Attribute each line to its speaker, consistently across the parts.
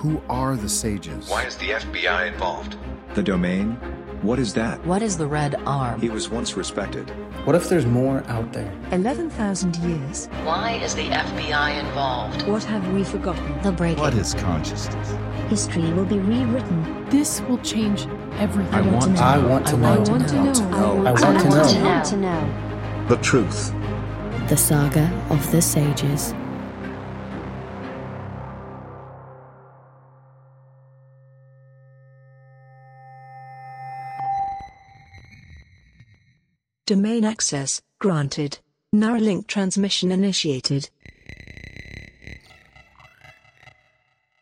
Speaker 1: Who are the sages?
Speaker 2: Why is the FBI involved?
Speaker 3: The domain? What is that?
Speaker 4: What is the red arm?
Speaker 3: He was once respected.
Speaker 5: What if there's more out there?
Speaker 6: 11,000 years.
Speaker 4: Why is the FBI involved?
Speaker 6: What have we forgotten?
Speaker 4: The breaking.
Speaker 7: What is consciousness?
Speaker 8: History will be rewritten.
Speaker 9: This will change everything.
Speaker 7: I want to know.
Speaker 5: I want to know.
Speaker 6: I want to know.
Speaker 5: I want to know.
Speaker 8: I want to know.
Speaker 7: The truth.
Speaker 10: The Saga of the Sages.
Speaker 6: Domain access granted. Neuralink transmission initiated.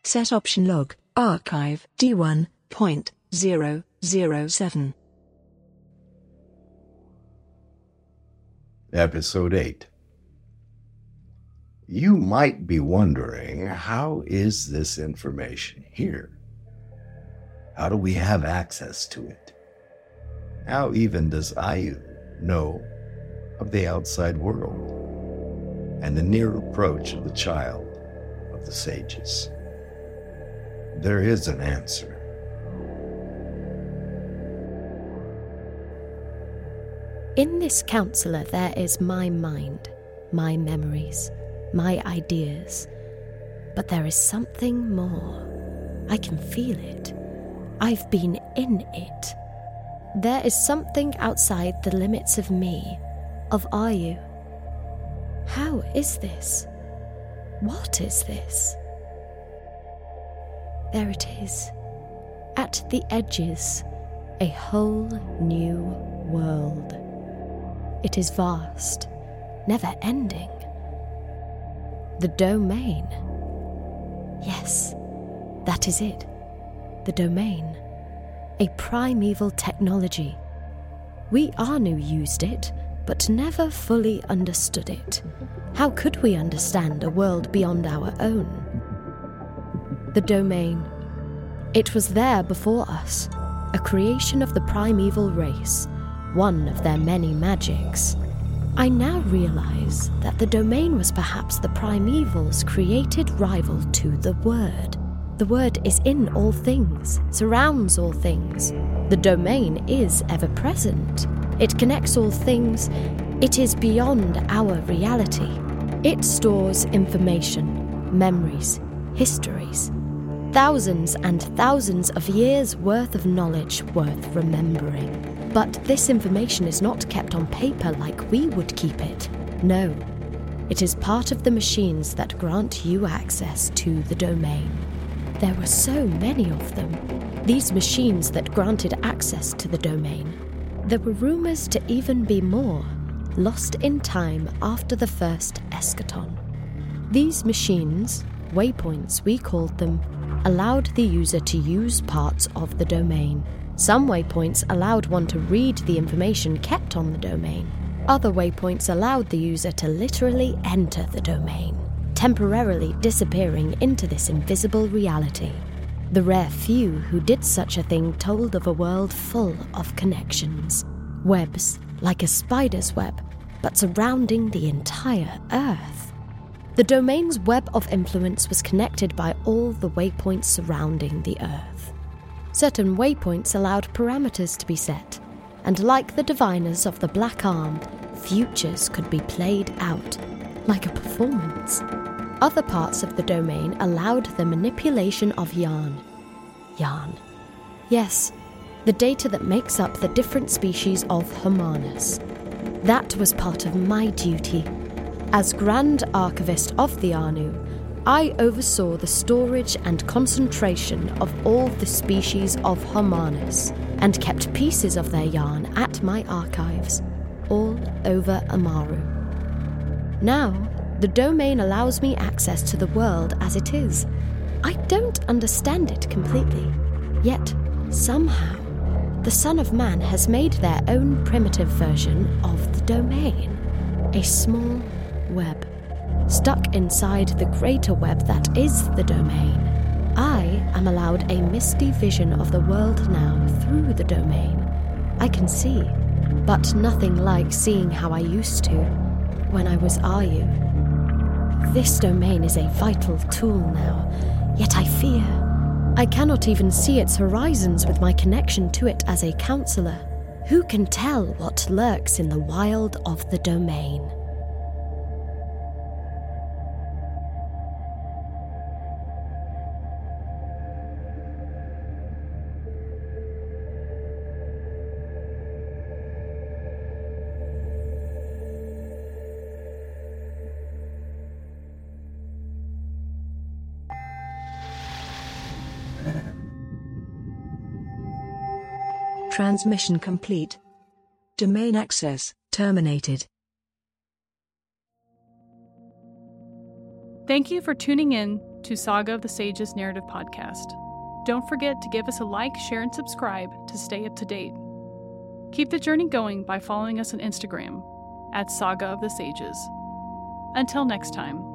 Speaker 6: Set option log archive D1.007.
Speaker 11: Episode 8. You might be wondering how is this information here? How do we have access to it? How even does Ayu know of the outside world and the near approach of the child of the sages? There is an answer.
Speaker 10: In this counselor, there is my mind, my memories, my ideas. But there is something more. I can feel it. I've been in it. There is something outside the limits of me, of Ayu. How is this? What is this? There it is. At the edges, a whole new world. It is vast, never ending. The domain. Yes, that is it. The domain. A primeval technology. We Anu used it, but never fully understood it. How could we understand a world beyond our own? The domain. It was there before us, a creation of the primeval race, one of their many magics. I now realize that the domain was perhaps the primeval's created rival to the Word. The Word is in all things, surrounds all things. The domain is ever present. It connects all things. It is beyond our reality. It stores information, memories, histories. Thousands and thousands of years' worth of knowledge worth remembering. But this information is not kept on paper like we would keep it. No. It is part of the machines that grant you access to the domain. There were so many of them. These machines that granted access to the domain. There were rumors to even be more, lost in time after the first eschaton. These machines, waypoints we called them, allowed the user to use parts of the domain. Some waypoints allowed one to read the information kept on the domain. Other waypoints allowed the user to literally enter the domain, temporarily disappearing into this invisible reality. The rare few who did such a thing told of a world full of connections, webs like a spider's web, but surrounding the entire Earth. The domain's web of influence was connected by all the waypoints surrounding the Earth. Certain waypoints allowed parameters to be set, and like the diviners of the Black Arm, futures could be played out, like a performance. Other parts of the domain allowed the manipulation of yarn. Yarn. Yes, the data that makes up the different species of Humanus. That was part of my duty. As Grand Archivist of the Anu, I oversaw the storage and concentration of all the species of Humanus and kept pieces of their yarn at my archives, all over Amaru. Now, the domain allows me access to the world as it is. I don't understand it completely. Yet, somehow, the Son of Man has made their own primitive version of the domain. A small web, stuck inside the greater web that is the domain. I am allowed a misty vision of the world now through the domain. I can see, but nothing like seeing how I used to when I was Ayu. This domain is a vital tool now, yet I fear I cannot even see its horizons with my connection to it as a counselor. Who can tell what lurks in the wild of the domain?
Speaker 6: Transmission complete. Domain access terminated.
Speaker 9: Thank you for tuning in to Saga of the Sages Narrative Podcast. Don't forget to give us a like, share, and subscribe to stay up to date. Keep the journey going by following us on Instagram at Saga of the Sages. Until next time.